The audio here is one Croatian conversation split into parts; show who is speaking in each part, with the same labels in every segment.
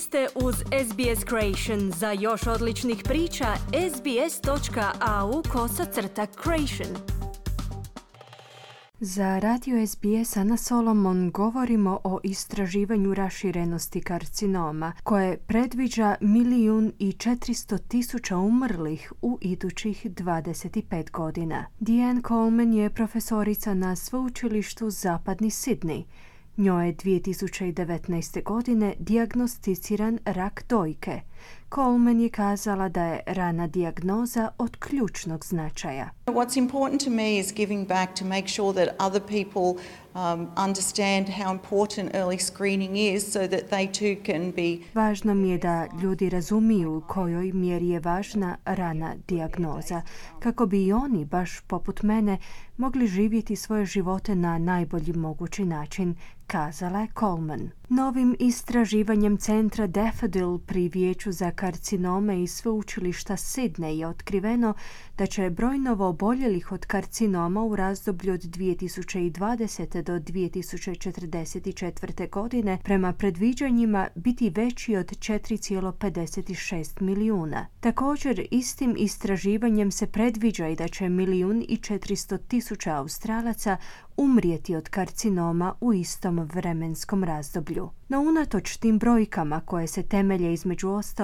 Speaker 1: Ste uz SBS Creation. Za još odličnih priča, sbs.au kosacrta creation. Za radio SBS Ana Solomon govorimo o istraživanju raširenosti karcinoma, koje predviđa milijun i četiristo tisuća umrlih u idućih 25 godina. Diane Coleman je profesorica na sveučilištu Zapadni Sidney, Njoj je 2019. godine dijagnosticiran rak dojke. Coleman je kazala da je rana dijagnoza od ključnog značaja.
Speaker 2: What's important to me is giving back to make sure that other people um, understand how important early screening is so that they too can be...
Speaker 1: Važno mi je da ljudi razumiju u kojoj mjeri je važna rana dijagnoza, kako bi i oni, baš poput mene, mogli živjeti svoje živote na najbolji mogući način, kazala je Coleman. Novim istraživanjem centra Daffodil pri Vijeću za karcinome i sveučilišta Sydney je otkriveno da će broj oboljelih od karcinoma u razdoblju od 2020. do 2044. godine prema predviđanjima biti veći od 4,56 milijuna. Također, istim istraživanjem se predviđa i da će milijun i 400 tisuća Australaca umrijeti od karcinoma u istom vremenskom razdoblju. No unatoč tim brojkama koje se temelje između ostalog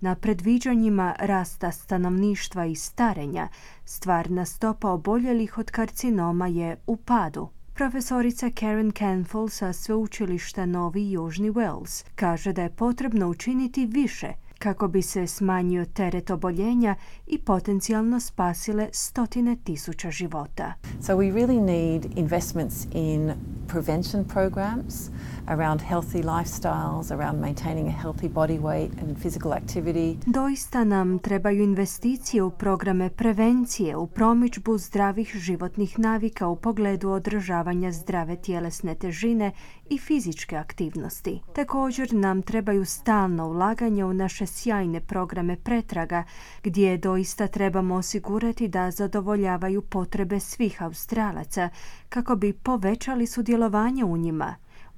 Speaker 1: na predviđanjima rasta stanovništva i starenja, stvarna stopa oboljelih od karcinoma je u padu. Profesorica Karen Canfield sa sveučilišta Novi Južni Wales kaže da je potrebno učiniti više kako bi se smanjio teret oboljenja i potencijalno spasile stotine tisuća života.
Speaker 3: So we really need investments in prevention programs around healthy lifestyles, around maintaining a healthy body weight and physical activity.
Speaker 1: Doista nam trebaju investicije u programe prevencije, u promičbu zdravih životnih navika u pogledu održavanja zdrave tjelesne težine i fizičke aktivnosti. Također nam trebaju stalno ulaganje u naše sjajne programe pretraga gdje doista trebamo osigurati da zadovoljavaju potrebe svih Australaca kako bi povećali sudjelovanje u njima.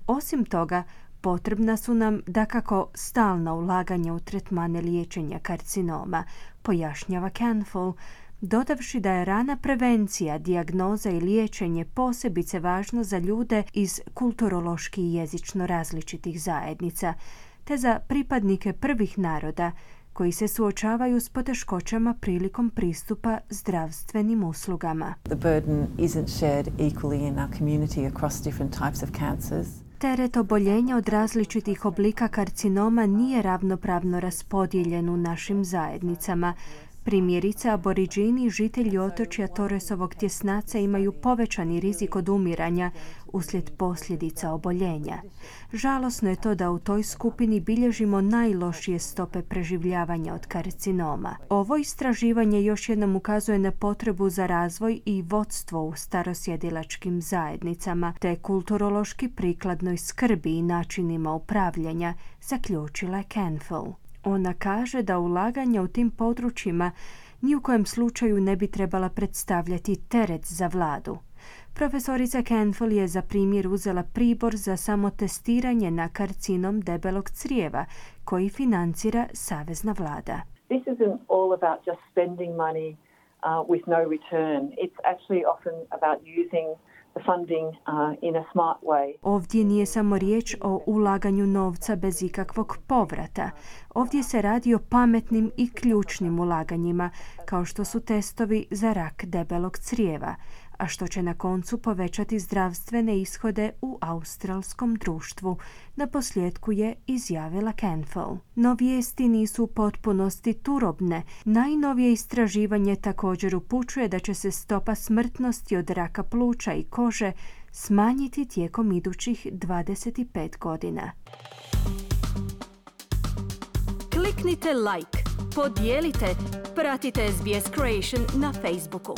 Speaker 1: Osim toga, potrebna su nam dakako stalna ulaganja u tretmane liječenja karcinoma, pojašnjava Canful, dodavši da je rana prevencija, dijagnoza i liječenje posebice važno za ljude iz kulturološki i jezično različitih zajednica, te za pripadnike prvih naroda koji se suočavaju s poteškoćama prilikom pristupa zdravstvenim uslugama.
Speaker 3: The burden isn't shared equally in our community across different types of cancers.
Speaker 1: Teret oboljenja od različitih oblika karcinoma nije ravnopravno raspodijeljen u našim zajednicama, Primjerice, aboriđini žitelji otočja Torresovog tjesnaca imaju povećani rizik od umiranja uslijed posljedica oboljenja. Žalosno je to da u toj skupini bilježimo najlošije stope preživljavanja od karcinoma. Ovo istraživanje još jednom ukazuje na potrebu za razvoj i vodstvo u starosjedilačkim zajednicama, te kulturološki prikladnoj skrbi i načinima upravljanja, zaključila je Canfield. Ona kaže da ulaganja u tim područjima ni u kojem slučaju ne bi trebala predstavljati teret za vladu. Profesorica Canfield je za primjer uzela pribor za samotestiranje na karcinom debelog crijeva koji financira savezna vlada.
Speaker 4: This isn't all about just spending money uh, with no return. It's actually often about using Uh,
Speaker 1: Ovdje nije samo riječ o ulaganju novca bez ikakvog povrata. Ovdje se radi o pametnim i ključnim ulaganjima, kao što su testovi za rak debelog crijeva, a što će na koncu povećati zdravstvene ishode u australskom društvu, na posljedku je izjavila Canfield. No vijesti nisu u potpunosti turobne. Najnovije istraživanje također upućuje da će se stopa smrtnosti od raka pluća i kože smanjiti tijekom idućih 25 godina. Kliknite like, podijelite, pratite SBS Creation na Facebooku.